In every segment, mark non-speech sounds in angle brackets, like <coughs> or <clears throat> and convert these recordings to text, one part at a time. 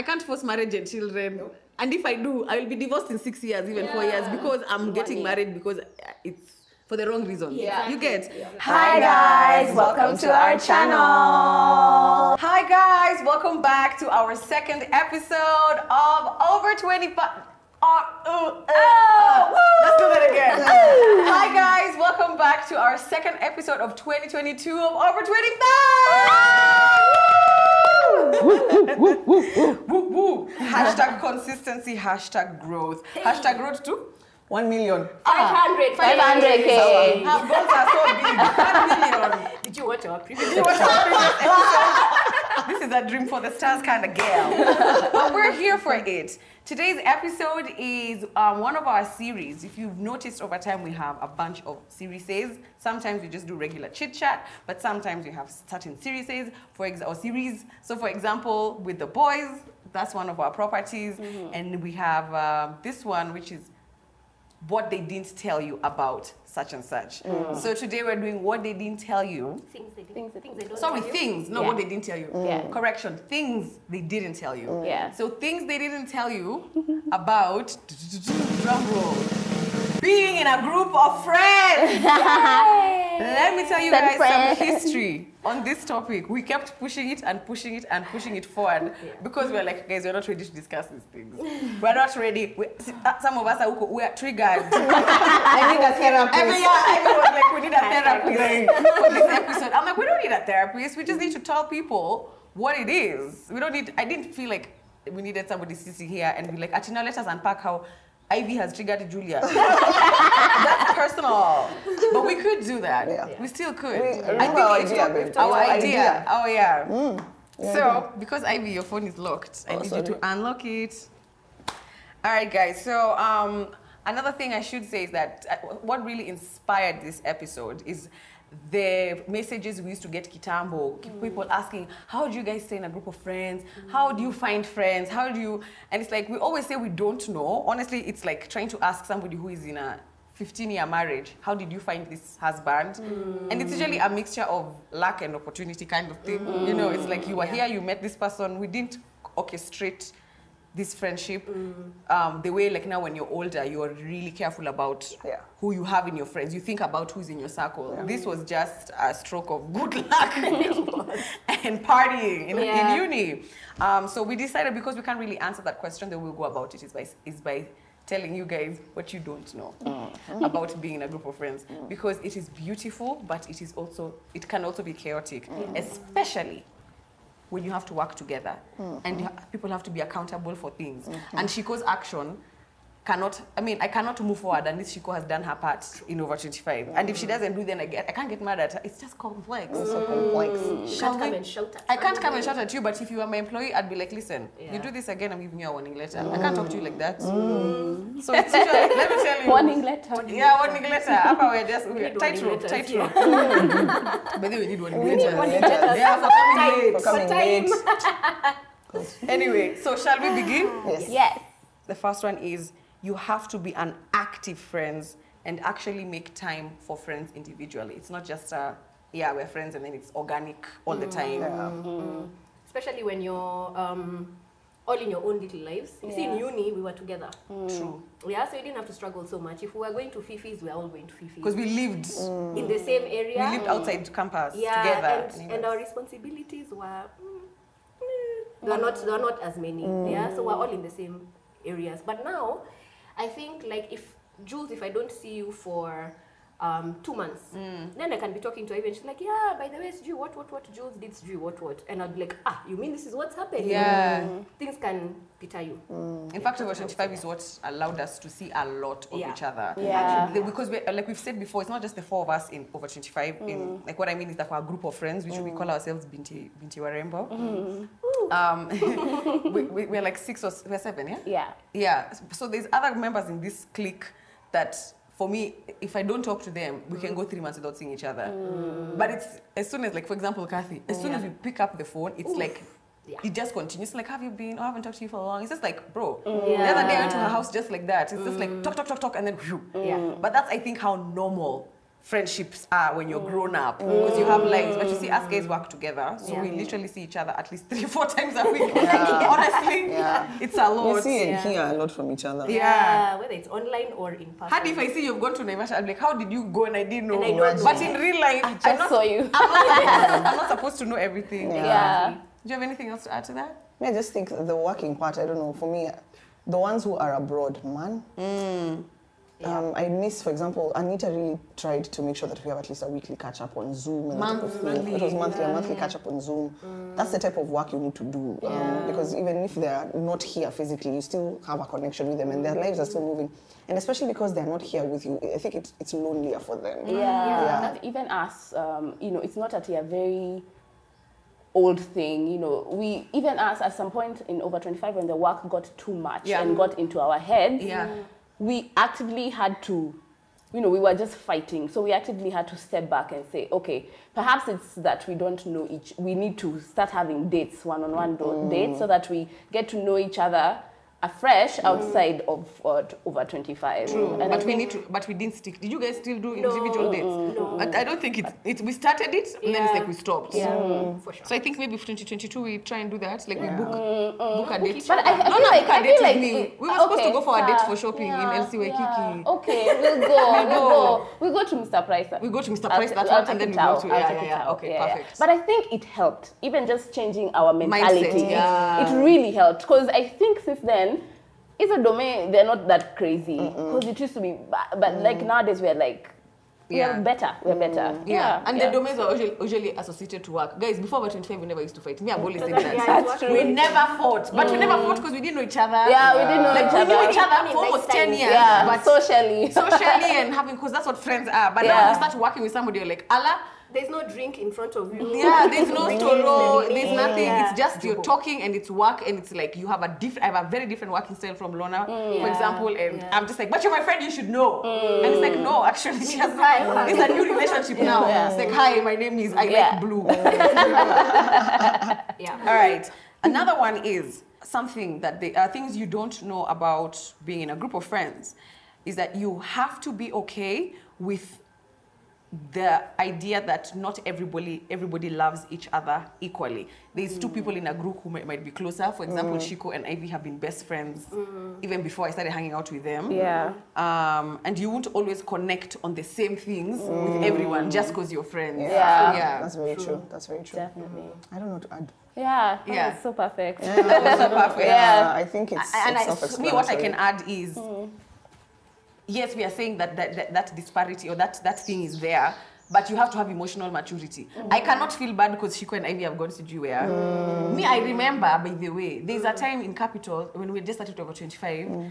I can't force marriage and children. And if I do, I will be divorced in six years, even four years, because I'm getting year. married because it's for the wrong reasons. Yeah. You get? Hi guys, welcome to our channel. Hi guys, welcome back to our second episode of Over 25. Uh, uh, uh, uh. Let's do that again. <laughs> Hi guys, welcome back to our second episode of 2022 of Over 25. Woo, woo. Hashtag consistency, hashtag growth. Hashtag growth too. One million. 500. 500K. Ah. Our goals are so big. 1 million. Did you watch our previous You watched our previous episode. This is a dream for the stars kind of girl. But we're here for it. Today's episode is um, one of our series. If you've noticed over time, we have a bunch of series. Sometimes we just do regular chit chat, but sometimes we have certain series for ex- or series. So, for example, with the boys, that's one of our properties, and we have um, this one, which is what they didn't tell you about such and such. Mm. So today we're doing what they didn't tell you. things they, Things things, they- they don't Sorry, tell you? things, not Yeah. what they didn't tell you. Mm. Yeah. Correction, things they didn't tell you. Mm. Yeah. So things they didn't tell you about drum roll. Being in a group of friends. <laughs> Let me tell you Send guys friends. some history on this topic. We kept pushing it and pushing it and pushing it forward because we're like, guys, we're not ready to discuss these things. <laughs> We're not ready. We, uh, some of us are we are triggered. <laughs> I need a therapist. Every year, everyone was like, we need a therapist for this episode. I'm like, we don't need a therapist. We just need to tell people what it is. We don't need. I didn't feel like we needed somebody sitting here and be like, Atina, let us unpack how Ivy has triggered Julia. <laughs> That's personal, but we could do that. Yeah. We still could. We- I remember our idea, not- Our Our idea. idea. Oh yeah. So because Ivy, your phone is locked, I Oh, need you to unlock it. All right, guys. So um, another thing I should say is that uh, what really inspired this episode is the messages we used to get kitambo mm. people asking how do you guys stay in a group of friends? How do you find friends? How do you and it's like we always say we don't know. Honestly it's like trying to ask somebody who is in a 15 year marriage how did you find this husband? And it's usually a mixture of luck and opportunity kind of thing. You mm. know it's like you were here you met this person. We didn't orchestrate this friendship um, the way like now when you're older you're really careful about Yeah. who you have in your friends. You think about who's in your circle. This was just a stroke of good luck. <laughs> <laughs> And partying in, Yeah. in uni. Um, so we decided because we can't really answer that question the way we'll go about it. Is by, is by telling you guys what you don't know <laughs> about being in a group of friends. Because it is beautiful but it is also it can also be chaotic especially when you have to work together. And you ha- people have to be accountable for things. Mm-hmm. And Shiko's action cannot, I mean, I cannot move forward unless Shiko has done her part in over 25. And if she doesn't do, then I, get, I can't get mad at her. It's just complex. So complex. Mm. You Shall can't come and shout at I can't come and shout at you, but if you were my employee, I'd be like, listen, you do this again, I'm giving you a warning letter. I can't talk to you like that. Mm. <laughs> So it's usually, let me tell you. Warning letter. Yeah, warning letter. Upper we're just we're need tightrope, warning letters, tightrope. <laughs> By the way, we need warning We need letters. warning letters. Yeah, for coming late. For coming time. late. <laughs> Anyway, so shall we begin? Yes. Yes. The first one is you have to be an active friends and actually make time for friends individually. It's not just a yeah, we're friends and then it's organic all the mm. time. Mm-hmm. Mm-hmm. Especially when you're um, all in your own little lives. You see, in uni, we were together. Mm. True. Yeah, so you didn't have to struggle so much. If we were going to Fifi's, we were all going to Fifi's. Because we lived mm. in the same area. we lived outside campus yeah, together. and, and our responsibilities were mm, mm, they were not they were not as many. Yeah, so we're all in the same areas. But now, I think like if Jules, if I don't see you for um, two months, then I can be talking to her and she's like, yeah, by the way, Siju, what what what Jules did Siju, what what, and I'd be like, ah, you mean this is what's happening? Yeah. things can peter you. In fact, over 25 is what allowed us to see a lot of Yeah. each other. Yeah. The- Because, we, like we've said before, it's not just the four of us in over 25. In, like, what I mean is that we're a group of friends, which we call ourselves Binti, Binti Warembo. Um, <laughs> <laughs> we, we, we're like six or we're seven, yeah? Yeah. Yeah. So there's other members in this clique that, for me, if I don't talk to them, we can go three months without seeing each other. Mm. But it's as soon as, like, for example, Kathy, as soon as we pick up the phone, it's like. Yeah. It just continues. Like, have you been? Oh, I haven't talked to you for long. It's just like, bro. Mm. The Yeah. other day I went to her house just like that. It's just like mm. talk, talk, talk, talk, and then whew. Yeah. But that's I think how normal friendships are when you're grown up mm. because you have lives. But you see, us guys mm. work together, so we literally see each other at least three, four times a week. <laughs> Honestly, it's a lot. We see and Yeah. hear a lot from each other. Yeah. whether it's online or in person. How if I see you've gone to Naivasha, I'm like, how did you go and I didn't know? And I don't know. But in real life, I just saw you. I'm not, supposed, <laughs> I'm not supposed to know everything. Yeah. Do you have anything else to add to that? I just think the working part, I don't know, for me, the ones who are abroad, man. Mm. Um, I miss, for example, Anita really tried to make sure that we have at least a weekly catch up on Zoom. And that of. Monthly. It was monthly, a monthly catch up on Zoom. That's the type of work you need to do. Um, because even if they're not here physically, you still have a connection with them and their lives are still moving. And especially because they're not here with you, I think it's, it's lonelier for them. Yeah, Yeah. and even us, um, you know, it's not at a very old thing. You know, we even us at some point in over 25 when the work got too much Yeah. and got into our heads, Yeah. We actively had to. You know, we were just fighting, so we actively had to step back and say, okay, perhaps it's that we don't know each. We need to start having dates, one-on-one do- mm. dates, so that we get to know each other afresh mm. outside of uh, t- over 25. And I but we need to. But we didn't stick. Did you guys still do No, individual dates? no. I, I don't think it, it. We started it, and then it's like we stopped. Yeah, mm. for sure. So I think maybe for 2022 we try and do that. Like we book mm, book a date. But I, I no, feel no, like book a I date feel like me. it- We were supposed to go for a date for shopping in Yeah, LC Waikiki. yeah. Okay, we'll go. <laughs> we'll go. go. We go to Mr. Price. We go to Mr. Price ta- that I'll one, and then we go to- I'll yeah, yeah, yeah. Okay, Yeah, yeah. perfect. But I think it helped. Even just changing our mentality. yeah. It really helped because I think since then. It's a domain, they're not that crazy. Because it used to be, but, but mm. like nowadays, we're like, we're Yeah. better, we're mm. better. Yeah, and yeah. the domains are usually, usually associated to work. Guys, before we're 25, we never used to fight. Me, I've always said that. Yeah, That's true. We never fought, but we never fought because we didn't know each other. Yeah, we didn't know like each other. we knew each other for almost 10 years, yeah, but socially. socially <laughs> and having because that's what friends are. But now Yeah. when you start working with somebody, you're like, Allah, There's no drink in front of you. yeah, there's no Drinks, there's nothing. Yeah. It's just you're talking and it's work and it's like you have a different. I have a very different working style from Lona, mm. for Yeah. example, and Yeah. I'm just like, but you're my friend, you should know. Mm. And it's like, no, actually, she has Hi, hi. It's a new relationship now. Yeah. It's like, hi, my name is I Yeah. like blue. <laughs> Yeah. All right. Another one is something that they are things you don't know about being in a group of friends is that you have to be okay with the idea that not everybody everybody loves each other equally. There's two people in a group who might, might be closer. For example, mm. Shiko and Ivy have been best friends mm. even before I started hanging out with them. Yeah. Um, and you won't always connect on the same things mm. with everyone just because you're friends. Yeah. Yeah. That's very true. That's very true. Definitely. Mm-hmm. I don't know what to add. Yeah, oh, Yeah. yeah. so perfect. So <laughs> perfect. Yeah. I think it's, and it's I, me, what I can add is, yes, we are saying that that, that that disparity or that that thing is there, but you have to have emotional maturity. I cannot feel bad because Shiko and Ivy have gone to Jewel. Me, I remember, by the way, there's a time in Capital when we just started over 25. uh,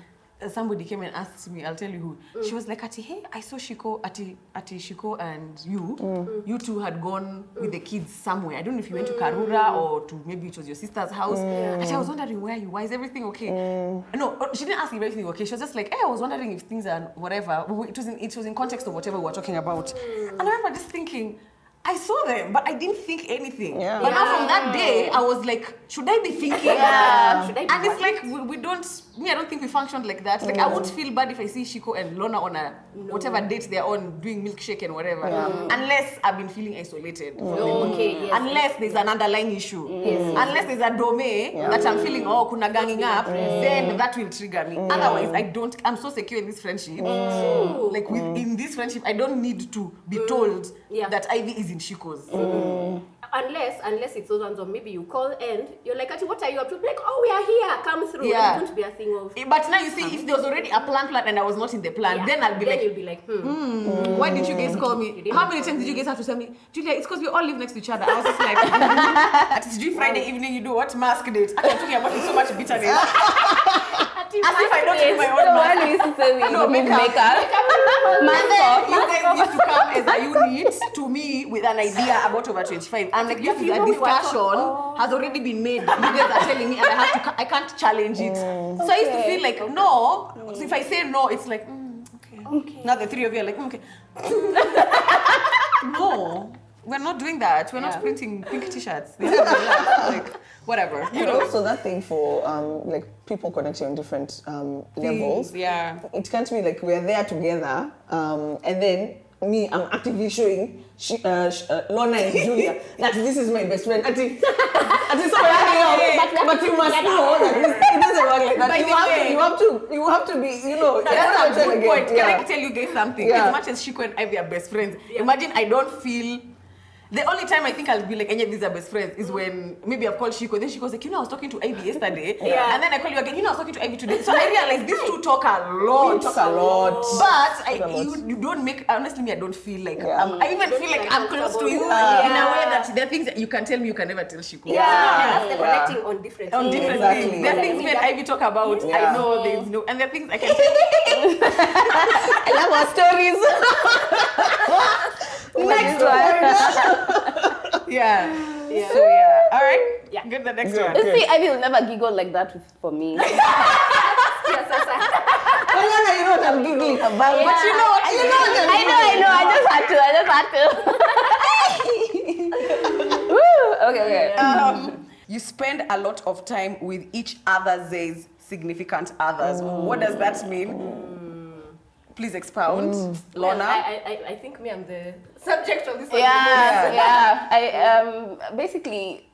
Somebody came and asked me, I'll tell you who. She was like, Ati, hey, I saw Shiko, Ati, Ati Shiko and you, you two had gone with the kids somewhere. I don't know if you went to Karura or to maybe it was your sister's house. And I was wondering where you were. Is everything okay? No, uh, she didn't ask if everything okay. She was just like, hey, I was wondering if things are whatever. It was in, it was in context of whatever we were talking about. And I remember just thinking, I saw them, but I didn't think anything. Yeah. But now from that day, I was like, should I be thinking? Yeah. Should I be And it's like we, we don't. Me, I don't think we functioned like that. Like I would feel bad if I see Shiko and Lona on a whatever date they're on doing milkshake and whatever, unless I've been feeling isolated. from them. Okay, yes. Unless there's an underlying issue. Unless there's a domain that I'm feeling, oh, kuna ganging up, then that will trigger me. Otherwise, I don't, I'm so secure in this friendship. Like within this friendship, I don't need to be told Yeah. that Ivy is in Shiko's. Unless, unless it's those ones of maybe you call and you're like, Ati, what are you up to? Like, oh, we are here, come through. Yeah. It won't be a thing of. Eh, but now you see, if there was already a plan plan and I was not in the plan, Yeah. then I'll be then like, you'll be like, hmm. hmm. why didn't you guys mm. call me? How many call times did you guys have to tell me, Julia? It's because we all live next to each other. I was just like, <laughs> at least Friday evening you do what mask date? I'm talking about it so much bitterness. <laughs> Ati, As if I don't do my So own what mask. we used to say we No, remove makeup. makeup. And off. you guys used to come as a unit to me with an idea about over 25. I'm like, this is you a know discussion talk- has already been made. You guys are telling me and I have to, I can't challenge it. So I used to feel like, no. So if I say no, it's like, mm, okay. Okay. Now the three of you are like, mm, okay. <laughs> no, we're not doing that. We're Yeah. not printing pink t-shirts. They have that. like, whatever. You But know. also that thing for um, like people connecting on different um, levels. Yeah. It can't be like we're there together, um, and then me, I'm actively showing she, uh, uh, Lorna and Julia <laughs> that this is my best friend. Ati, ati, so we're but, but you must know that this, it doesn't that By you have, way- to, you have to you have to be you know That's what I'm a good get, point. Can yeah. I tell you guys something? Yeah. As much as Shiko and Ivy are best friends, imagine I don't feel. The only time I think I'll be like, any of these are best friends is when maybe I've called Shiko. Then she goes like, you know, I was talking to Ivy yesterday. <laughs> Yeah. And then I call you again, you know, I was talking to Ivy today. So I realized these two talk a lot. We talk a lot. But I, lot. you, you don't make, honestly, me, I don't feel like, Yeah. um, I even feel feel like I'm close to you uncomfortable. in a way that there are things that you can tell me you can never tell Shiko. Yeah, that's the Yeah. connecting on different On different Exactly. things. There are things me and Ivy talk about. Yeah. I know there's no, and there are things I can <laughs> tell I love our stories. <laughs> Next one. <laughs> Yeah. Yeah. So yeah. All right. Yeah. Get the next Good. one. You see, Ivy will never giggle like that with, for me. <laughs> Yes, yes, yes. Oh, yeah, yeah, you know what I'm giggling about. But you know what? You know what I'm I know, I know. I just had to. I just had to. <laughs> Woo. Okay, okay. Um, you spend a lot of time with each other's significant others. What does that mean? Please expound, Well, Lorna. I, I, I think me, I'm the <laughs> subject of this one. yeah, yeah. <laughs> I um basically,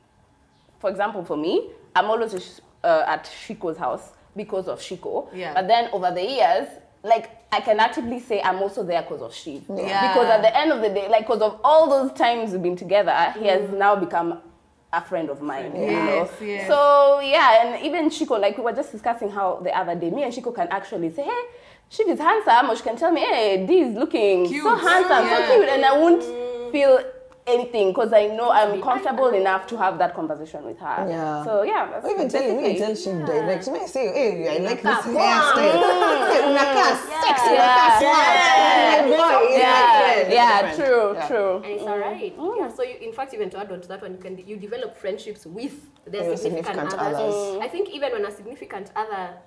for example, for me, I'm always uh, at Shiko's house because of Shiko. Yeah. But then over the years, like I can actively say I'm also there because of Shiv. Yeah. Because at the end of the day, like because of all those times we've been together, he has now become a friend of mine. You know. Yes, yes. So yeah, and even Shiko, like we were just discussing how the other day, me and Shiko can actually say, hey. Shiv is handsome, or she can tell me, hey, D is looking Cute. so handsome, Yeah. so cute, and I won't mm. feel anything because I know I'm comfortable enough to have that conversation with her. Yeah. So yeah, that's Or even telling me, basically- tell she direct. Me, I say, hey, I like this Unakaa poa. hairstyle. Hey, <laughs> unakaa mm. sexy, Yeah. smart. Yeah. My boy, Yeah, yeah, true, Yeah. true. And it's mm. all right. Yeah. So you, in fact, even to add on to that one, you can you develop friendships with their significant, significant others. others. I think even when a significant other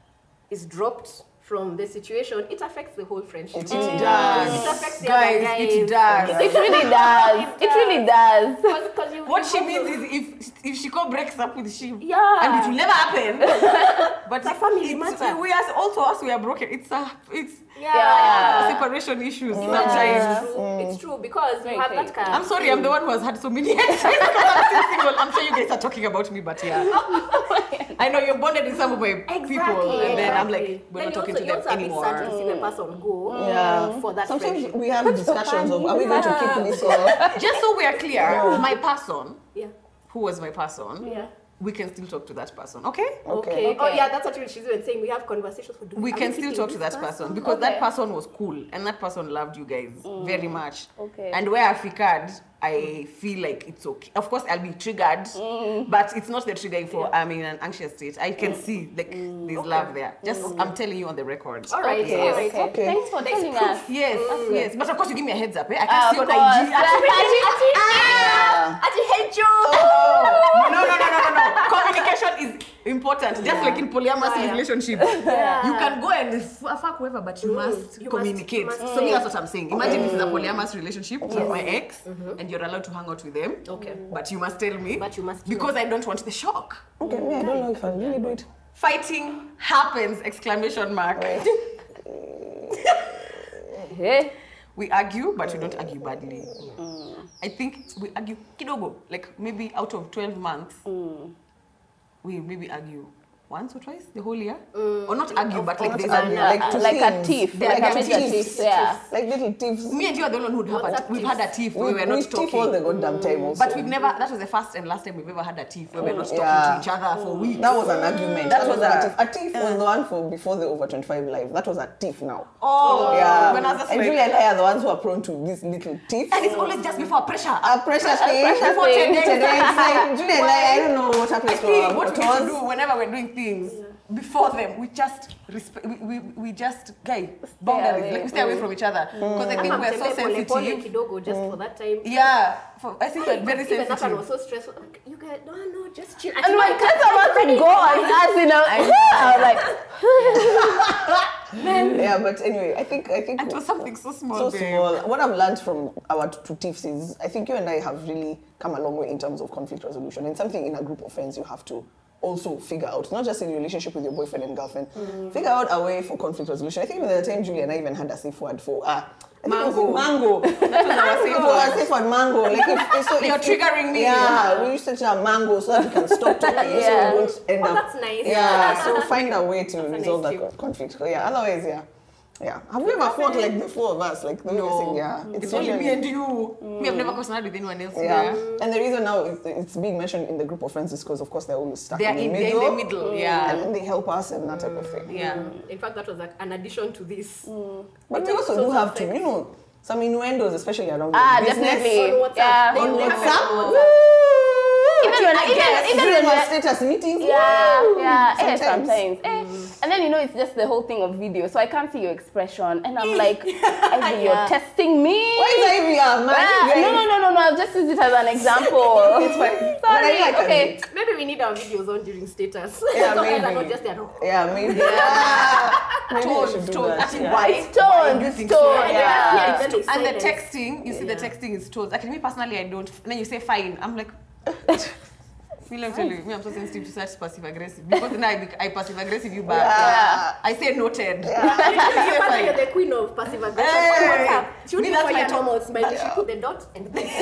is dropped from the situation, it affects the whole friendship. It really It does. affects the other Guys, guys. it does. It really does. It really does. Because, because you, What you she also- means is if if Shiko breaks up with Shiv, Yeah. and it will never happen. <laughs> but It's a family it's- matter. We are also us. We are broken. It's a it's Yeah. Yeah. separation issues It's sometimes. true. It's true because you have that kind I'm sorry, I'm the one who has had so many <laughs> exes I'm still single. I'm sure you guys are talking about me, but yeah. <laughs> I know you're bonded with some of my Exactly. people, and then I'm like, we're Then not talking also, to you them also a bit sad anymore. to see the person go mm. uh, Yeah. for that Sometimes friendship. we have discussions of, are we going to keep <laughs> this or? Just so we are clear, my person, Yeah. who was my person, Yeah. We can still talk to that person, okay? Okay. Okay. Oh yeah, that's what she's even saying. We have conversations. For, do We can still talk to that person because that person was cool and that person loved you guys very mm. much. Okay. And where I figured, I feel like it's okay. Of course, I'll be triggered, mm. but it's not the triggering for I'm in an anxious state. I can mm. see like mm. there's love there. Just I'm telling you on the record. All right. Okay, all right. okay. Okay. Thanks for telling us. Yes, yes. But of course, you give me a heads up. Eh? I oh, <laughs> Ah, can't see of on course. IG. Yeah. Ati hate you. Oh, oh. no, no, no, no, no, no. Communication is important. Just like in polyamorous Yeah. relationship, <laughs> Yeah. you can go and f- fuck whoever, but you must you must- communicate. you must so me, that's what I'm saying. Imagine this is a polyamorous relationship with my ex, Mm-hmm. and you're allowed to hang out with them. Okay. Mm. But you must tell me. But you must because I don't want the shock. Okay, me, I don't know if I'll really do it. Fighting happens! Exclamation mark. <laughs> Hey. We argue, but we don't mm. argue badly. Mm. I think we argue kidogo, like maybe out of 12 months, we maybe argue once or twice the whole year. Uh, or not argue, but like Not there's argue, a. like to like a things. thief, Like like a a major thief. thief. Yeah. Like little tips. Me and you are the only one who'd have What's a, that we've had a tiff where We, we were we not stiff all talking. the goddamn time also. But we've never, that was the first and last time we've ever had a tiff where we're not mm, talking Yeah. to each other for mm. weeks. That was an argument. That That, was was, a- a tiff. A tiff was the one for before the over 25 live. That was a tiff now. Oh, oh, yeah. When I was and like, Julia and I are the ones who are prone to these little tiffs. and it's always just before pressure. Uh, a pressure thing. pressure before thing. TEDx. Like, and I, I don't know what happens to think our what we to do whenever we're doing things before them, we just respect, we, we, we just, guy, boundaries, away. like we stay away from each other. Mm. Because I think we're so mtembee pole pole sensitive. kidogo just for that time. Yeah, for, I think we're very Even that one sensitive. was so stressful. Like, you guys, no, no, just chill. And my cousin wants to go on us, you <laughs> know. I was like, <laughs> Yeah, but anyway, I think I think It was something so small, so babe. small. What I've learned from our two tiffs is I think you and I have really come a long way in terms of conflict resolution. And something in a group of friends you have to also figure out, not just in your relationship with your boyfriend and girlfriend, mm. figure out a way for conflict resolution. I think by the time Julie and I even had a safe word for. Uh, I think it was Mango. mango. <laughs> That was our safe word. our safe word, mango. Like if, if so, <laughs> You're if- triggering me. Yeah, we used to say mango so that we can stop <laughs> talking. Yeah. So we don't end Oh, up. that's nice. Yeah, so find a way to That's resolve nice that tip. conflict. Yeah, otherwise, yeah. Yeah. Have we ever fought like the four of us? Like the way we're saying, yeah. It's only me and you. Mm. Me, I've never gotten with anyone else. Yeah. And the reason now it's, it's being mentioned in the group of friends is because, of course, they're always stuck They're in, in, the they're middle. in the middle. Yeah. And then they help us and that type of thing. Yeah. Mm. In fact, that was like an addition to this. Mm. But we It also also do have to, you know, some innuendos, especially around Ah, business. definitely. On WhatsApp. Yeah. They On know WhatsApp. on Woo! Even when, even, Yes, even during when our we're- status meetings. Yeah, woo! yeah, eh, Sometimes. Sometimes. And then you know it's just the whole thing of video, so I can't see your expression, and I'm <laughs> like, Ivy, you're Yeah. testing me. Why is that even a man? Ah, no, no, no, no, no. I've just used it as an example. <laughs> It's fine. <laughs> Sorry. like Okay. it. Maybe we need our videos on during status. Yeah, so maybe. not just there. no. Yeah, maybe. Yeah. maybe I should do tones. that. Yeah. why? It's tones. you It's think. Yeah. Yeah. Yeah. It's to- and the texting, you see the texting is told. Like me personally, I don't. And then you say fine. I'm like. Me, let me tell you, me, I'm so sensitive to such passive aggressive because then I, bec- I passive aggressive you back. Yeah. I say noted. <laughs> You're you're the queen of passive aggression. Hey. On WhatsApp. She would Me, that's for my your top- normal smile. She put the dot and <laughs> this.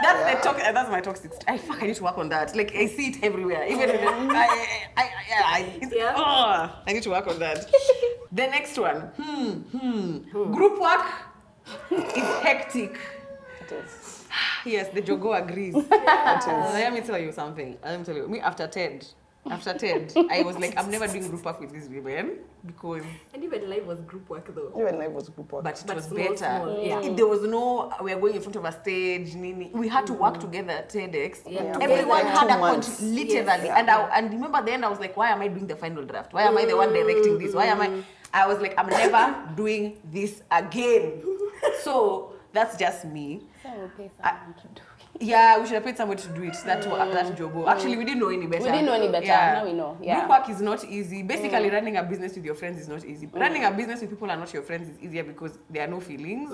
That's the talk. uh, That's my toxic. st- I fuck. I need to work on that. Like I see it everywhere. Even in the, I, I, I, yeah, I, Yeah. oh, I need to work on that. the next one. Hmm. Hmm. Group work is hectic. It is. Yes, the Jogo agrees. <laughs> Let me tell you something. Let me tell you. Me after TED, after TED, I was like, I'm never doing group work with these women because, And even live was group work though. Even life was group work. but it But was small, better. small, yeah. If there was no, we are going in front of a stage. Nini. We had to work mm. together at TEDx. Yeah, Yeah. Everyone Like had a months. contribution, literally. Yes. And I, and remember at the end, I was like, why am I doing the final draft? Why am I the one directing this? Why am I? Mm. I was like, I'm never doing this again. So that's just me. Will pay someone to do it. Yeah, we should have paid somebody to do it. That wa- that mm. job. Actually, we didn't know any better. We didn't know any better. Now we know. Yeah. Group work is not easy. Basically, mm. running a business with your friends is not easy. Mm. Running a business with people who are not your friends is easier because there are no feelings,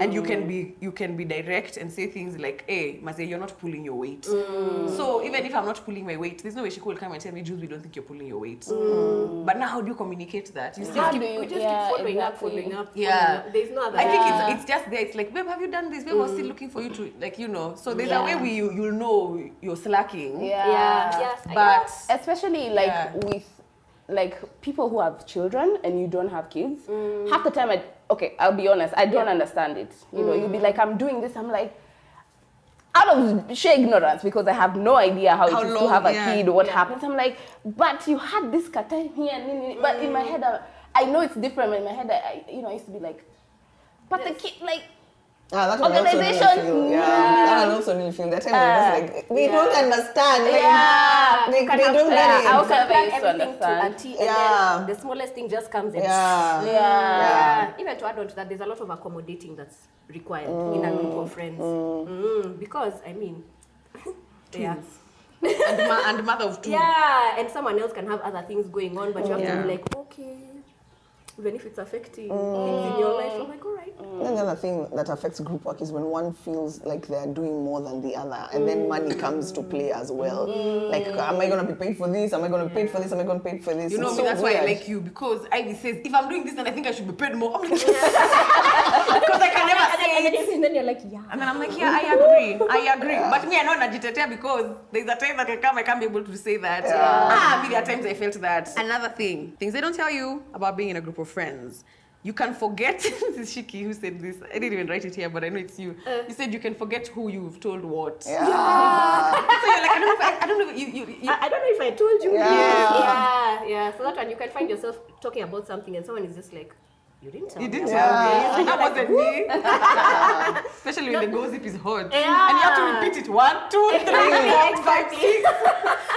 and you can be you can be direct and say things like, "Hey, Maze, you're not pulling your weight." So even if I'm not pulling my weight, there's no way she could come and tell me, "Jules, we don't think you're pulling your weight." But now, how do you communicate that? You still How keep do you? We just yeah, keep following up, exactly. following up. Yeah. following up. There's no other. I think it's, it's just there. It's like, babe, have you done this? Babe, I was still looking for you to, like, you know. So there's Yeah. a way we you, you'll know you're slacking. Yeah. Yeah. Yes. But especially like Yeah. with like people who have children and you don't have kids mm. half the time I, okay i'll be honest i don't understand it you know you'll be mm. like i'm doing this i'm like out of sheer ignorance because i have no idea how, How it is to have a yeah. kid or what Yeah. happens i'm like but you had this kata here and in it. but in my mm. head I, I know it's different but in my head I, I you know i used to be like but the kid like Ah, that one I also really Organization, feel. Yeah, yeah. that one I also really feel. That time I was like, we yeah. don't understand. Like, Yeah. they, they don't yeah, get it. I also plan think it's to a understand. And Yeah. then the smallest thing just comes in. Yeah. yeah Yeah. Even to add on to that, there's a lot of accommodating that's required in a group of friends. Mm, because I mean, <laughs> yeah, and, ma- and mother of two. yeah, and someone else can have other things going on, but you have to be like, okay, even if it's affecting mm. things in your life, I'm mm. like, all right. And mm. then the other thing that affects group work is when one feels like they're doing more than the other, and then money comes to play as well. Like, am I gonna be paid for this? Am I gonna be paid for this? Am I gonna be paid for this? You know It's me, so that's why I like you because Ivy says if I'm doing this then I think I should be paid more. Because <laughs> I can never And then, say and, then, and then you're like, yeah. And then I'm like, yeah, I agree. I agree. But me, I know Najitetea because there's a time that I come, I can't be able to say that. Ah, me, there are times I felt that. Another thing, things they don't tell you about being in a group of friends. You can forget. <laughs> this is Shiki who said this. I didn't even write it here, but I know it's you. Uh. you said you can forget who you've told what. Yeah. <laughs> So you're like, I don't know if I, I don't know if you, you, you I, I don't know if I told you. Yeah. yeah, yeah. So that one you can find yourself talking about something and someone is just like, you didn't tell You me. didn't about tell me. this." <laughs> That wasn't me. <laughs> Especially when the gossip is hot. And you have to repeat it one, two, <laughs> three, Exactly, four, five, exactly. six.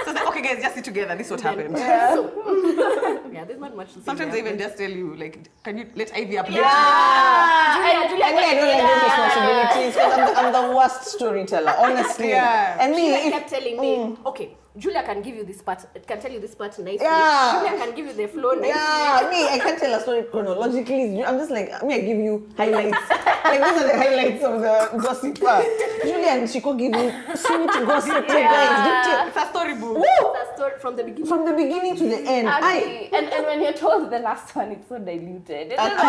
So it's like, okay, guys, just sit together. This is what happened. So, yeah, there's not much to say Sometimes I there. even just tell you, like, can you let Ivy update? Yeah. Julia, Julia, I mean, I don't like those responsibilities because I'm, the- I'm the worst storyteller, honestly. Yeah. And me, Julia if, kept telling me, mm. okay, Julia can give you this part, it can tell you this part nicely. Yeah. Julia can give you the flow nicely. Yeah, me, I can't tell a story chronologically. I'm just like, me, I give you highlights. like, these are the highlights of the gossip. Uh, Julia and Shiko give you sweet gossip. Yeah. It's a storybook. Woo! That story from the beginning. From the beginning to the end. I, and, and when you're told the last one, it's so diluted. It's I just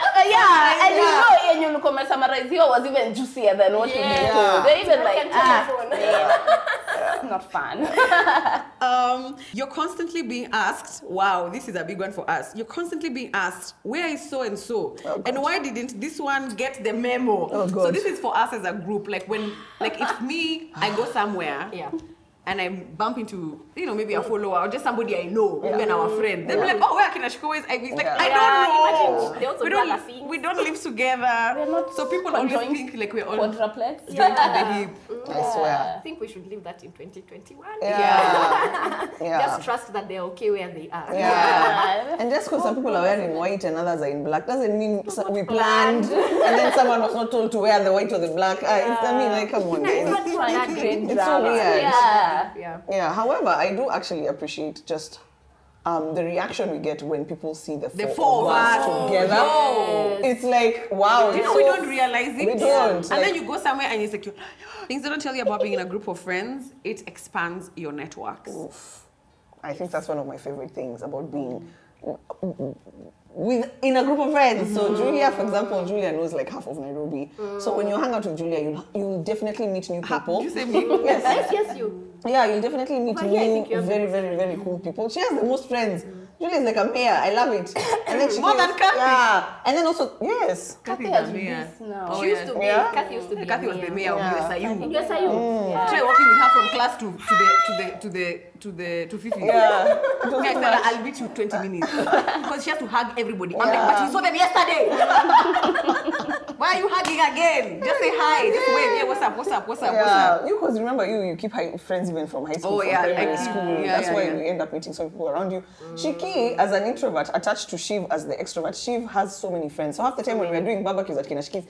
like, uh, yeah, and you know, and you look at summarize here was even juicier than what you Yeah. did. told. They're even Like like, ah, telephone. yeah, not fun. <laughs> <laughs> Um, you're constantly being asked, wow, this is a big one for us. You're constantly being asked, where is so and so? Oh, And why didn't this one get the memo? Oh, God. so this is for us as a group. Like when, like if me, I go somewhere Yeah. And I bump into, you know, maybe a follower or just somebody I know, Yeah. even our friend. They'll be like, oh, where can Ashiko is Ivy? It's like, Yeah. I don't know. imagine we don't, we don't live together. Not so people always think like we're all Quadruplets. joined to the hip. I swear. I think we should leave that in 2021. Yeah. Yeah. <laughs> Just trust that they're okay where they are. Yeah. And just because some people are wearing white and others are in black doesn't mean we planned <laughs> and then someone was not told to wear the white or the black. Uh, I mean, like, come on, It's guys. It's so weird. Yeah. Yeah. Yeah. However, I do actually appreciate just um, the reaction we get when people see the four, The four of us. together. Yo. It's like wow. You it's know, we don't realize it. We don't, And like- then you go somewhere and it's like, you- things they don't tell you about being in a group of friends, it expands your networks. I think that's one of my favorite things about being with in a group of friends. So Julia, for example, Julia knows like half of Nairobi. So when you hang out with Julia, you you definitely meet new Ha- people. you say me? <laughs> Yes. Yes, yes, you. Yeah, you'll definitely meet Over here, I new, think you have very, very, very cool people. She has the most friends. Mm. Julia is like a mayor. I love it. And then <coughs> she More than goes- Kathy. Yeah. And then also, yes. Kathy Kathy's has a mayor. this now. Oh, she used yeah. to be. Yeah. Kathy used to be. Kathy was the mayor. mayor of Yeah. USIU. Yes, are you? Mm. Yeah. Try walking with her from class to, to the to the to the to the to Fifi. Yeah. <laughs> I much. I'll beat you 20 <laughs> minutes because she has to hug everybody. I'm like, but you saw them yesterday. <laughs> Why are you hugging again? Just say hi. Just wave. Yeah, what's up? What's up? What's up? Yeah. What's up? you because remember you you keep high friends even from high school, Oh, yeah, primary yeah, school. yeah, That's yeah, why yeah. you end up meeting some people around you. Mm. Shiki, as an introvert, attached to Shiv as the extrovert, Shiv has so many friends. So half the time when we are doing barbecues at Kinashiki's,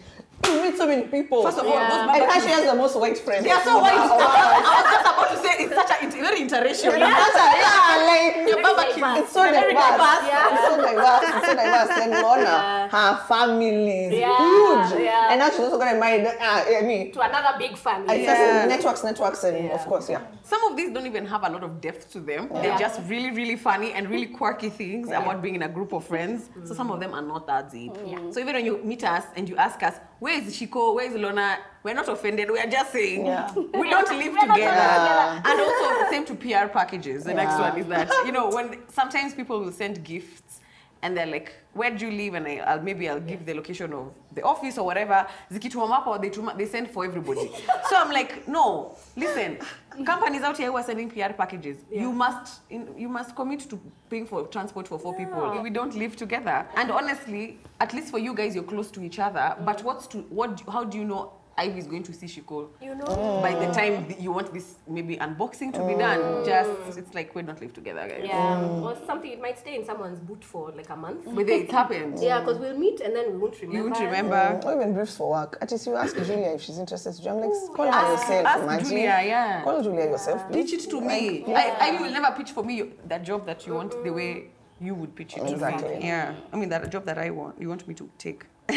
you meet so many people. First of all, Yeah. those and she has the most white friends. They are so white. I was just about to say it's such a very interracial. That's a- yeah, like Your barbecue. it's so diverse. Yeah. It's so diverse. It's so diverse. Then Yeah. her family is huge. And now she's also gonna marry. Uh, I mean, To another big family. Yeah. networks, networks, and of course, yeah. Some of these don't even have a lot of depth to them. They're just really, really funny and really quirky things about being in a group of friends. So some of them are not that deep. So even when you meet us and you ask us, where is Shiko, where is Lona, we're not offended. We are just saying Yeah. we don't live together. together. And also same to PR packages. The next one is that you know when sometimes people will send gifts and they're like, where do you live? And I, I'll maybe I'll give the location of the office or whatever. Zikituamapa, they they send for everybody. so I'm like, no, listen, companies out here who are sending PR packages, you must in, you must commit to paying for transport for four people. We don't live together. And honestly, at least for you guys, you're close to each other. But what's to what? How do you know? Ivy is going to see Shiko You know. by the time you want this maybe unboxing to be done. Oh. Just it's like we don't live together, guys. Yeah. Or something, it might stay in someone's boot for like a month. But then it happened. Yeah, because we'll meet and then we won't remember. You won't remember. Mm, or even briefs for work. At least you ask Julia if she's interested to join. I'm like, call her Ask- yourself, ask imagine. Julia, yeah. Call Julia yourself, please. Pitch it to me. Like, I, I will never pitch for me that job that you want the way you would pitch it to Exactly. me. Yeah. I mean that job that I want you want me to take. <laughs>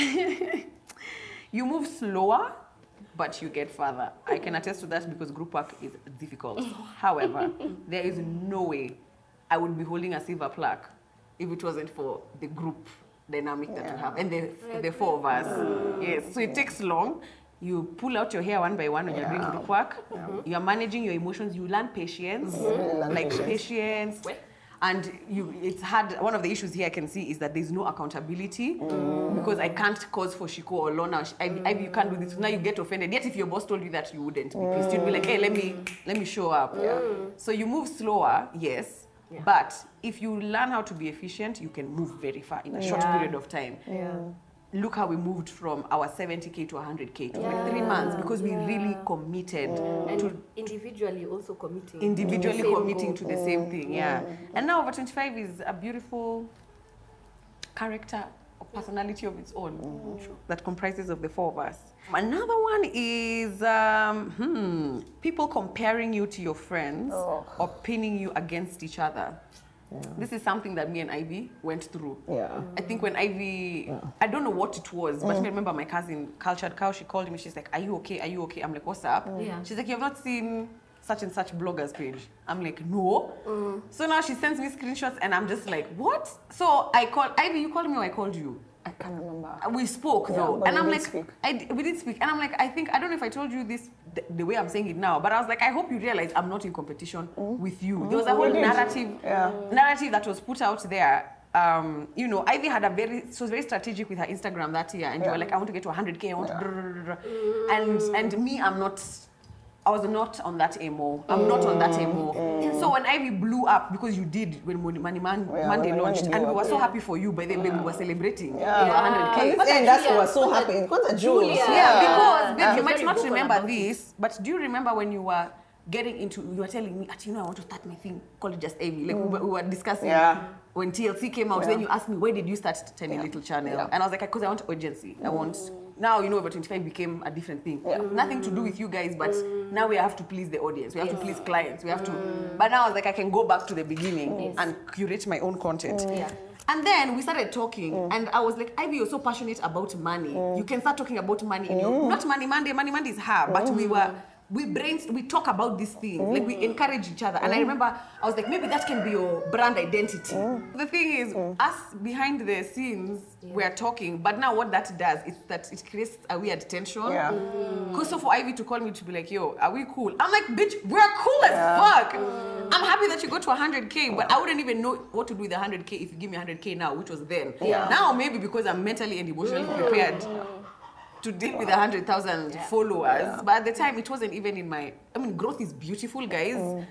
you move slower, but you get further. I can attest to that because group work is difficult. However, <laughs> there is no way I would be holding a silver plaque if it wasn't for the group dynamic that we have and the, the four of us. Mm. Yes. So it takes long. You pull out your hair one by one when you're doing group work. You are managing your emotions. You learn patience, mm-hmm. Really learn like patience. patience. And you, it's hard. One of the issues here I can see is that there's no accountability mm. because I can't cause for Shiko or Lona. I, I, you can't do this. Now you get offended. Yet if your boss told you that, you wouldn't be pissed. You'd be like, hey, let me let me show up. Mm. So you move slower, yes. But if you learn how to be efficient, you can move very far in a short period of time. Yeah. Look how we moved from our 70k to 100k to like three months because we really committed And to individually also committing. individually to committing to the same thing. Yeah. And now over 25 is a beautiful character or personality of its own that comprises of the four of us. Another one is um, hmm, people comparing you to your friends Oh. or pinning you against each other. This is something that me and Ivy went through. Yeah. I think when Ivy, I don't know what it was, but mm. I remember my cousin, Cultured Cow, she called me. She's like, Are you okay? Are you okay? I'm like, What's up? Mm. Yeah. She's like, You have not seen such and such bloggers page. I'm like, No. Mm. So now she sends me screenshots, and I'm just like, What? So I called Ivy, you called me or I called you? I can't remember. We spoke Yeah, though, and I'm did like, speak. I d we did speak, and I'm like, I think I don't know if I told you this the, the way I'm saying it now, but I was like, I hope you realize I'm not in competition with you. There was a whole We narrative, Yeah. narrative that was put out there. Um, you know, Ivy had a very, she was very strategic with her Instagram that year, and you were like, I want to get to 100k, I want Yeah. to, and and me, I'm not. I was not on that emo. I'm not on that emo. Mm, mm. So when Ivy blew up because you did when Money Man, Yeah, Monday when Money launched, blew and we were so yeah. happy for you. By then, baby, we were celebrating. Yeah. your 100k. At this that's why Julia- we're so happy. Because the Jules. Julia- Yeah, Yeah. because babe, Yeah. you might not remember this, but do you remember when you were getting into, you were telling me, "Ati, you know, I want to start my thing, call it just Amy. Like we, mm. were, we were discussing Yeah. when TLC came out, Yeah. then you asked me, why did you start Tiny Yeah. Little Channel? And I was like, because I want urgency. I mm. want, now, you know, over 25 became a different thing. Nothing to do with you guys, but mm. now we have to please the audience. We have to please clients. We have to, but now I was like, I can go back to the beginning Yes. and curate my own content. Yeah. And then we started talking, and I was like, Ivy, you're so passionate about money. You can start talking about money in your not money Monday, money Monday is her, but we were we brains we talk about these things, like we mm. encourage each other. And I mm. remember I was like, maybe that can be your brand identity. Mm. The thing is, us behind the scenes, we're talking, but now what that does is that it creates a weird tension. Yeah. Because so for Ivy to call me to be like, yo, are we cool? I'm like, bitch, we're cool as Yeah. fuck. I'm happy that you go to 100k, but I wouldn't even know what to do with 100k if you give me 100k now, which was then. Yeah. Now maybe because I'm mentally and emotionally prepared to deal with 100,000 followers, but at the time it wasn't even in my. I mean, growth is beautiful, guys. Mm.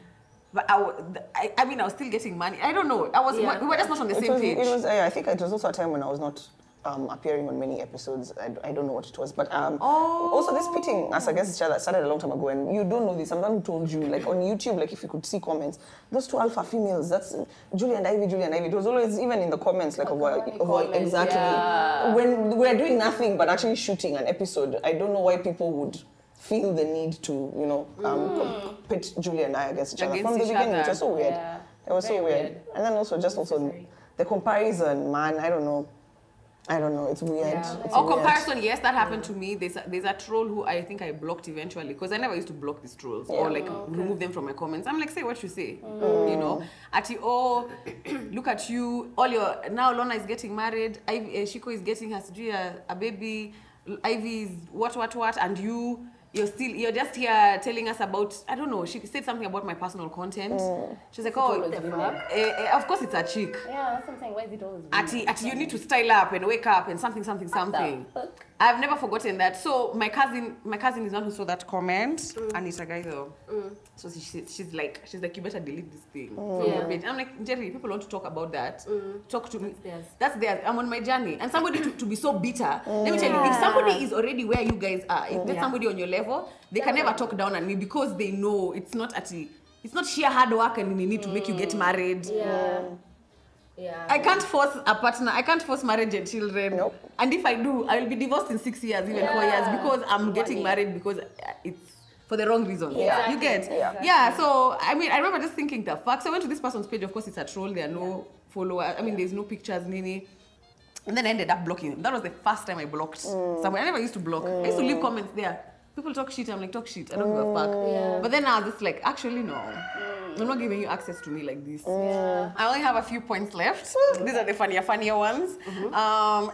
But I, I, I mean, I was still getting money. I don't know. I was. Yeah. We were just not on the It same was, page. it was, I think it was also a time when I was not um, appearing on many episodes. I, I don't know what it was. But um, also, this pitting us against each other started a long time ago. And you don't know this. I'm the one who told you. Like on YouTube, like if you could see comments, those two alpha females, that's Julie and Ivy, Julie and Ivy. It was always, even in the comments, like of, our, of our, exactly. yeah. When we're doing nothing but actually shooting an episode, I don't know why people would feel the need to, you know, um, com- pit Julie and I against each other. Against From the beginning, it other. was so weird. Yeah. It was so weird. weird. And then also just also the comparison, man. I don't know. I don't know. It's weird. Yeah. It's Oh, weird. comparison, yes, that happened to me. There's a, there's a troll who I think I blocked eventually because I never used to block these trolls or Yeah. like remove them from my comments. I'm like, say what you say, you know. Ati, oh, <clears throat> look at you. All your now Lona is getting married. Ivy, uh, Shiko is getting her sijui a, a baby. Ivy is what what what, and you. You're still you're just here telling us about I don't know. She said something about my personal content. She's like, oh, always eh, eh, of course it's a chick. Yeah, that's something. Why is it always? Ati, ati, you need to style up and wake up and something, something, something. I've never forgotten that. So my cousin, my cousin is one who saw that comment, mm. and it's a guy though. Mm. So she, she- she's like, she's like, you better delete this thing mm. Yeah. page. I'm like, Jerry, people want to talk about that. Mm. Talk to me. theirs. That's theirs. I'm on my journey, and somebody to, to be so bitter. Mm. Let me tell you, if somebody is already where you guys are, if there's Yeah. somebody on your level, they can never talk down on me because they know it's not at it's not sheer hard work and they need to make you get married. Yeah. Yeah. I can't force a partner. I can't force marriage and children. Nope. And if I do, I will be divorced in six years, even four years, because I'm getting married because uh, it's for the wrong reasons. Yeah. You get? Yeah. Yeah. So I mean, I remember just thinking the fuck. So I went to this person's page. Of course, it's a troll. There are no followers. I mean, there's no pictures, Nini. And then I ended up blocking. That was the first time I blocked mm. someone. I never used to block. I used to leave comments there. People talk shit. I'm like, talk shit. I don't give a fuck. Yeah. But then I was just like, actually, no. Mm. I'm not giving you access to me like this. Yeah. I only have a few points left. Mm. These are the funnier, funnier ones. Mm-hmm. Um,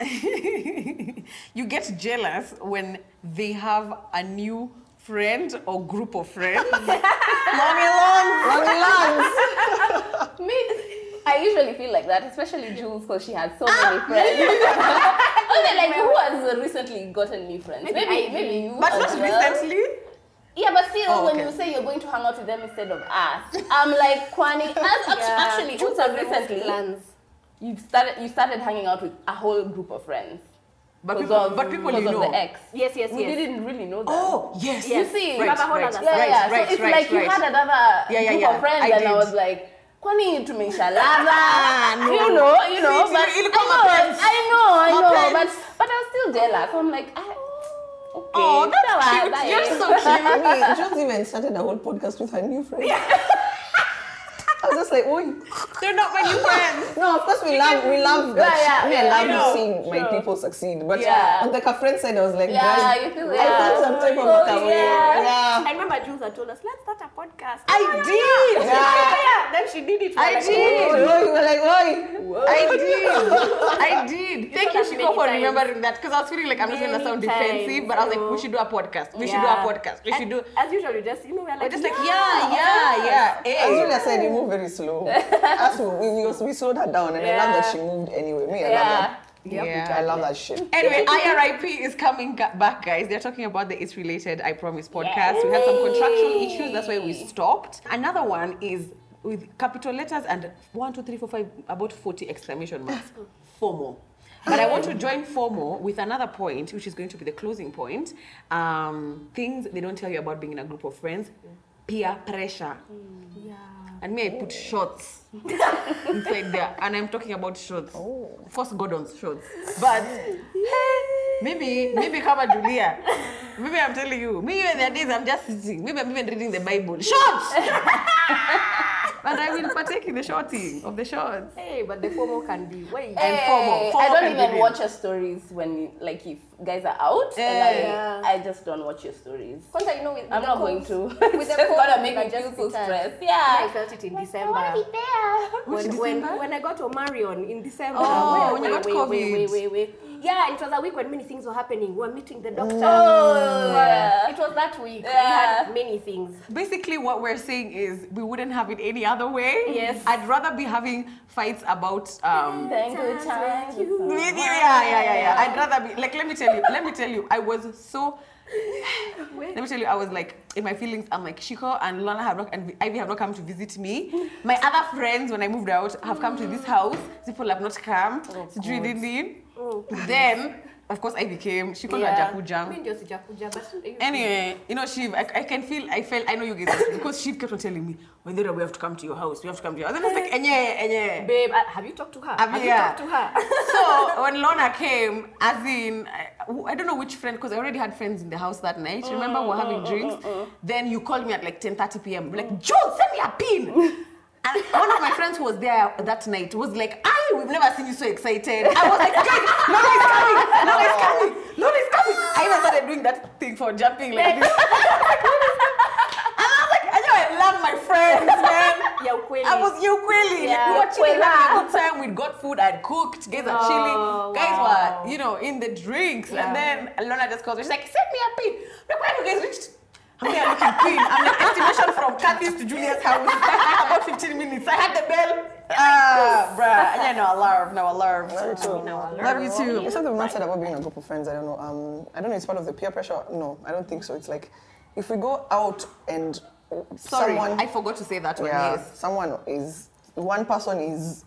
<laughs> you get jealous when they have a new friend or group of friends. <laughs> Mommy Lawns! Mommy Lawns! <laughs> Me, I usually feel like that, especially Jules, because she has so ah, many friends. okay, like who has recently gotten new friends? Maybe Maybe, maybe you. but not well. recently. Yeah, but still, Oh, when okay. you say you're going to hang out with them instead of us, I'm like, Kwani, as, <laughs> Yeah. actually, also has the most recently, plans. you started you started hanging out with a whole group of friends. But people, of, but people because you of know. the ex. Yes, yes, We yes. didn't really know that. Oh, yes. Yes. You see, You have a whole right, other yeah, right, yeah. right, so it's right, like you right. had another Yeah, yeah, group yeah. of friends, I and did. I was like, kwani tumeisha lava ah, no. you know you know See, but you- you I look at my know. I know I know but but I was still jealous I'm like I, Oh, okay Oh, that's sawa, cute. bye. You're so <laughs> cute. Wait, Jules even started a whole podcast with her new friend. I was <laughs> just like, oh, They're not my new friends. <laughs> no, of course we love, we love that. Yeah, yeah, me, I yeah, love I know. seeing my people succeed. But Yeah. on the her friend side, I was like, Yeah, you feel- I yeah. felt some type of Oh, way. yeah. yeah. I remember Jules had told us, let's start a podcast. I did. Yeah, <laughs> yeah. Then she did it. I did. Oh, "Oh." you were like, oi. I did. <laughs> I did. Thank you, told Shiko, for remembering that because I was feeling like I'm just going to sound defensive, but I was like, we oh. should do a podcast. We should do a podcast. We should do. As usual, we just, you know, we're like, We're just like, yeah, yeah, yeah. As Hey. Julia said, you move very slow. <laughs> As we, we, we, we slowed her down, and I love that she moved anyway. Me, I love yeah that. Yeah. I love that shit. Anyway, IRIP is coming back, guys. They're talking about the It's Related, I Promise podcast. We had some contractual issues, that's why we stopped. Another one is with capital letters and one, two, three, four, five, about 40 exclamation marks. <laughs> FOMO. But I want to join FOMO with another point, which is going to be the closing point. Um, things they don't tell you about being in a group of friends. Peer pressure. yeah. And me, I put shots <laughs> inside there. And I'm talking about shorts. shots. First Gordon's shorts But maybe, maybe come kama Julia. Maybe I'm telling you. Maybe there are days I'm just sitting. Maybe I'm even reading the Bible. shorts <laughs> and I will partake in the shorting of the shorts. Hey, but the FOMO can be way. And Hey, FOMO. FOMO I don't even watch your stories when like if guys are out Yeah. and I, I just don't watch your stories Kwanza, you know, with, I'm not the going to With <laughs> the it's calls, gonna make like, me feel so bitter. stressed I yeah felt it in I December. wanna be there when, when, December? when I got to Marion in December. Oh, wait, when you got wait, COVID. Wait, wait, wait, wait. Yeah, it was a week when many things were happening. We were meeting the doctor. Oh, yeah. It was that week. We had many things. Basically, what we're saying is we wouldn't have it any other way. Yes. I'd rather be having fights about um, Thank you time With you, yeah, yeah, yeah, yeah. I'd rather be like. Let me tell you. Let me tell you. I was so. Let me tell you. I was like in my feelings. I'm like Shiko and Lana have not and Ivy have not come to visit me. <laughs> My other friends, when I moved out, have come to this house. People have not come. it's really neat. Then, of course, I became She called her Jakuja. Mi ndio sijakuja, but Anyway, you know, Shiv, I, I can feel, I felt, I know you guys, because Shiv kept on telling me, Wendera, we have to come to your house, we have to come to your house. And I was like, enye, enye. Babe, uh, have you talked to her? Have Have yeah. you talked to her? <laughs> so when Lorna came, as in, I, I don't know which friend, because I already had friends in the house that night. Remember, we were having drinks. Then you called me at like 10:30 p.m. Like, Joe, send me a pin. And one of my friends who was there that night was like, "I, we've never seen you so excited." I was like, "Guys, Lorna is coming! Lorna is coming! Lorna is coming!" I even started doing that thing for jumping like this. <laughs> and I was like, "I know I love my friends, man." Ya ukweli. I was you really. Yeah. we were chilling, having a good time. We'd got food. I'd cooked. Guys are Oh, chilling. Guys wow. were, you know, in the drinks. Yeah. And then Lorna just calls me. She's like, "Send me a pin." Look where you guys reached. I'm there looking queen. I'm like estimation from Kathy's to Julia's house. <laughs> About 15 minutes. I had the bell. Ah, bruh. Yeah, no, I love. No, I love. Love you too. Love you too. There's something we've not said about being a group of friends. I don't know. Um, I don't know. It's part of the peer pressure. No, I don't think so. It's like if we go out and Sorry, someone, I forgot to say that one. yeah, Yes. someone is one person is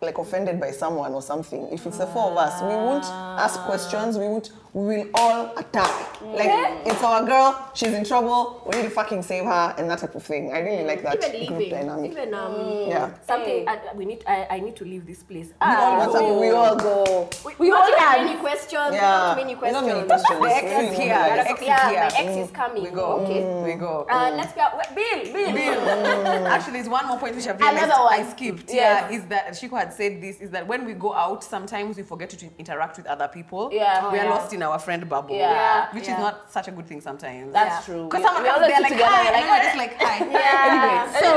like offended by someone or something. If it's the four of us, we won't ask questions. We won't. We will all attack. Like it's our girl. She's in trouble. We need to fucking save her and that type of thing. I really like that Even group leaving. dynamic. Even um, Yeah. something. Uh, we need. I, I need to leave this place. We all want to- we all go We, we not all have many questions. Yeah. Not many Not questions. many questions. The ex is here. The ex is yeah, here. my ex is coming. We go. Okay. We go. Uh, let's go. Wait, Bill. Bill. Bill. <laughs> Actually, there's one more point which I've realized Another one. I skipped. Yeah. Yeah, is that Shiko had said this is that when we go out, sometimes we forget to interact with other people. Yeah. we are Oh, yeah. lost in our friend bubble. Yeah. which Yeah. not such a good thing sometimes. that's Yeah. true Because We- someone we comes there like together hi, we're and we're just like hi. <laughs> Yeah. so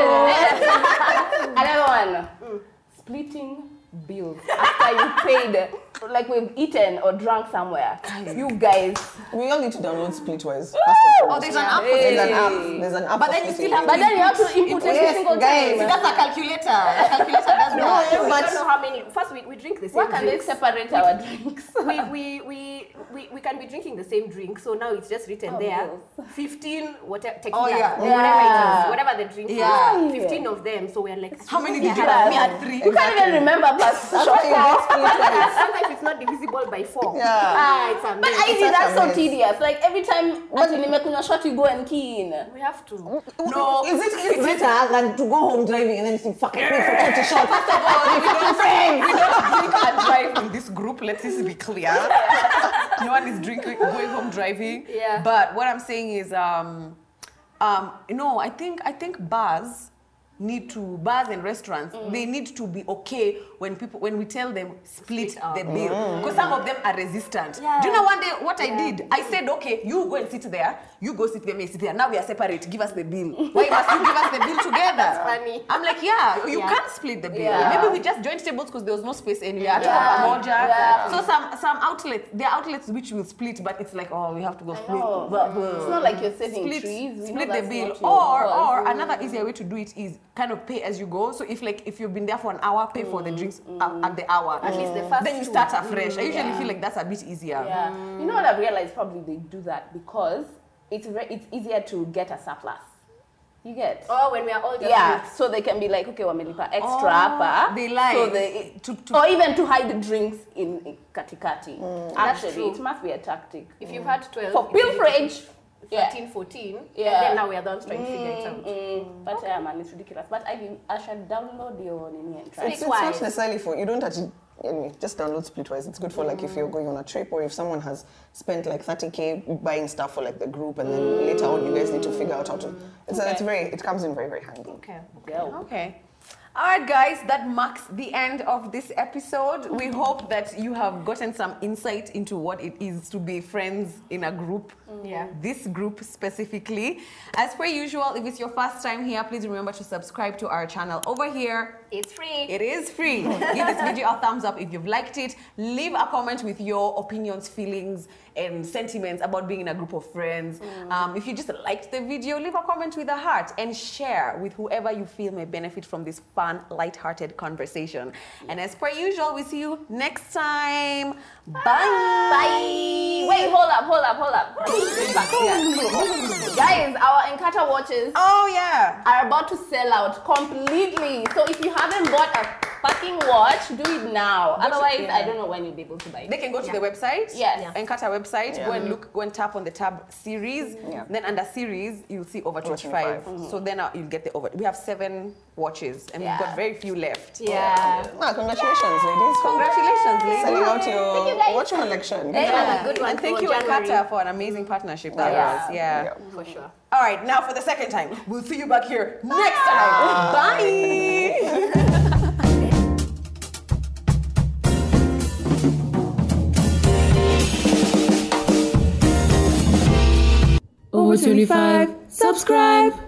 <laughs> another one splitting bills after you <laughs> paid like we've eaten or drunk somewhere you guys We all need to download Splitwise. Oh, there's an app for There's an app. There's an app. But then you still have but then you have to input every Yes, single guys. time That's a calculator. A calculator does No, that. we but- don't know how many. First, we, we drink the same why can they drinks. separate our <laughs> drinks we, we, we, we, we can be drinking the same drink, so now it's just written Oh, there. yes. 15, whatever, tequila, Oh, yeah. or whatever it Yeah. whatever the drink Yeah. is. 15 of them, so we're like, How many did you Yeah. have? Me had three. you can't even remember past That's why you get Splitwise. Sometimes it's not divisible by four. Yeah. Ah, it's But. I such that's so tedious. Like every time ati nimekunywa shot, you go and key in. we have to. No, Is it is better than to go home driving and then you think, fucking pay for 20 shots? <laughs> First of all, we don't, we don't drink and drive in this group. Let this be clear. no one is drinking, going home driving. Yeah. But what I'm saying is, um, um, no, I think I think bars need to bars and restaurants they need to be okay when people when we tell them split, Split the bill mm. because some of them are resistant Yeah. do you know one day what i did i said okay you go and sit there you go sit there me sit there now we are separate give us the bill why must you give us the bill together That's funny. i'm like yeah you Yeah. can't split the bill Yeah. maybe we just joined tables because there was no space anywhere Yeah. Pamoja. Yeah. so some some outlets there are outlets which will split but it's like oh we have to go split know. blah, blah. Mm. It's not like you're saving split, trees. We split the bill not or cause. or another easier way to do it is kind of pay as you go so if like if you've been there for an hour pay for the mm. Drinks uh, at the hour At least the mm. first then you two. start afresh i mm. usually Yeah. feel like that's a bit easier Yeah. You know what I've realized? Probably they do that because it's re- it's easier to get a surplus. You get. Oh, when we are all just Yeah, with- so they can be like, okay, wamelipa extra Oh, hapa. they lie. So they, To- to- or even to hide the drinks in, in katikati. That's Actually, true. it must be a tactic. If you've had 12, For it's easy to pilferage, yeah. 13, 14, Yeah. and then now we are the ones trying to figure it mm, out. Mm, mm. but yeah, man, um, it's ridiculous. But I, think I should download your nini and try. It's, it's not necessarily for you don't actually anyway just download splitwise it's good for like if you're going on a trip or if someone has spent like 30k buying stuff for like the group and then later on you guys need to figure out how to it's, a, it's very it comes in very very handy Okay. Go. Okay. All right, guys, that marks the end of this episode. We hope that you have gotten some insight into what it is to be friends in a group. Mm. Yeah. This group specifically. As per usual, if it's your first time here, please remember to subscribe to our channel over here. It's free. It is free. Give this <laughs> video a thumbs up if you've liked it. Leave a comment with your opinions, feelings, and sentiments about being in a group of friends. Um, if you just liked the video, leave a comment with a heart and share with whoever you feel may benefit from this fun, light-hearted conversation. And as per usual, we see you next time. Bye. Bye. Wait, hold up, hold up, hold up. Guys, our Encarta watches Oh yeah. are about to sell out completely. So if you haven't bought a fucking watch, do it now. Otherwise, yeah. I don't know when you'll be able to buy it. They can go to the website. Yes. Yeah. Encarta website. Go and look, go and tap on the tab series. Yeah. Then under series, you'll see over 25. 25. So then uh, you'll get the over. We have seven watches and Yeah. we've got very few left. Yeah. ah, congratulations ladies Congratulations, ladies. selling out your you, watch collection Yeah. Good one And thank you, January. Encarta, for an amazing partnership that Yeah. was. Yeah. Yeah. For sure. All right, now for the second time, we'll see you back here next time. Bye. <laughs> Over 25, subscribe.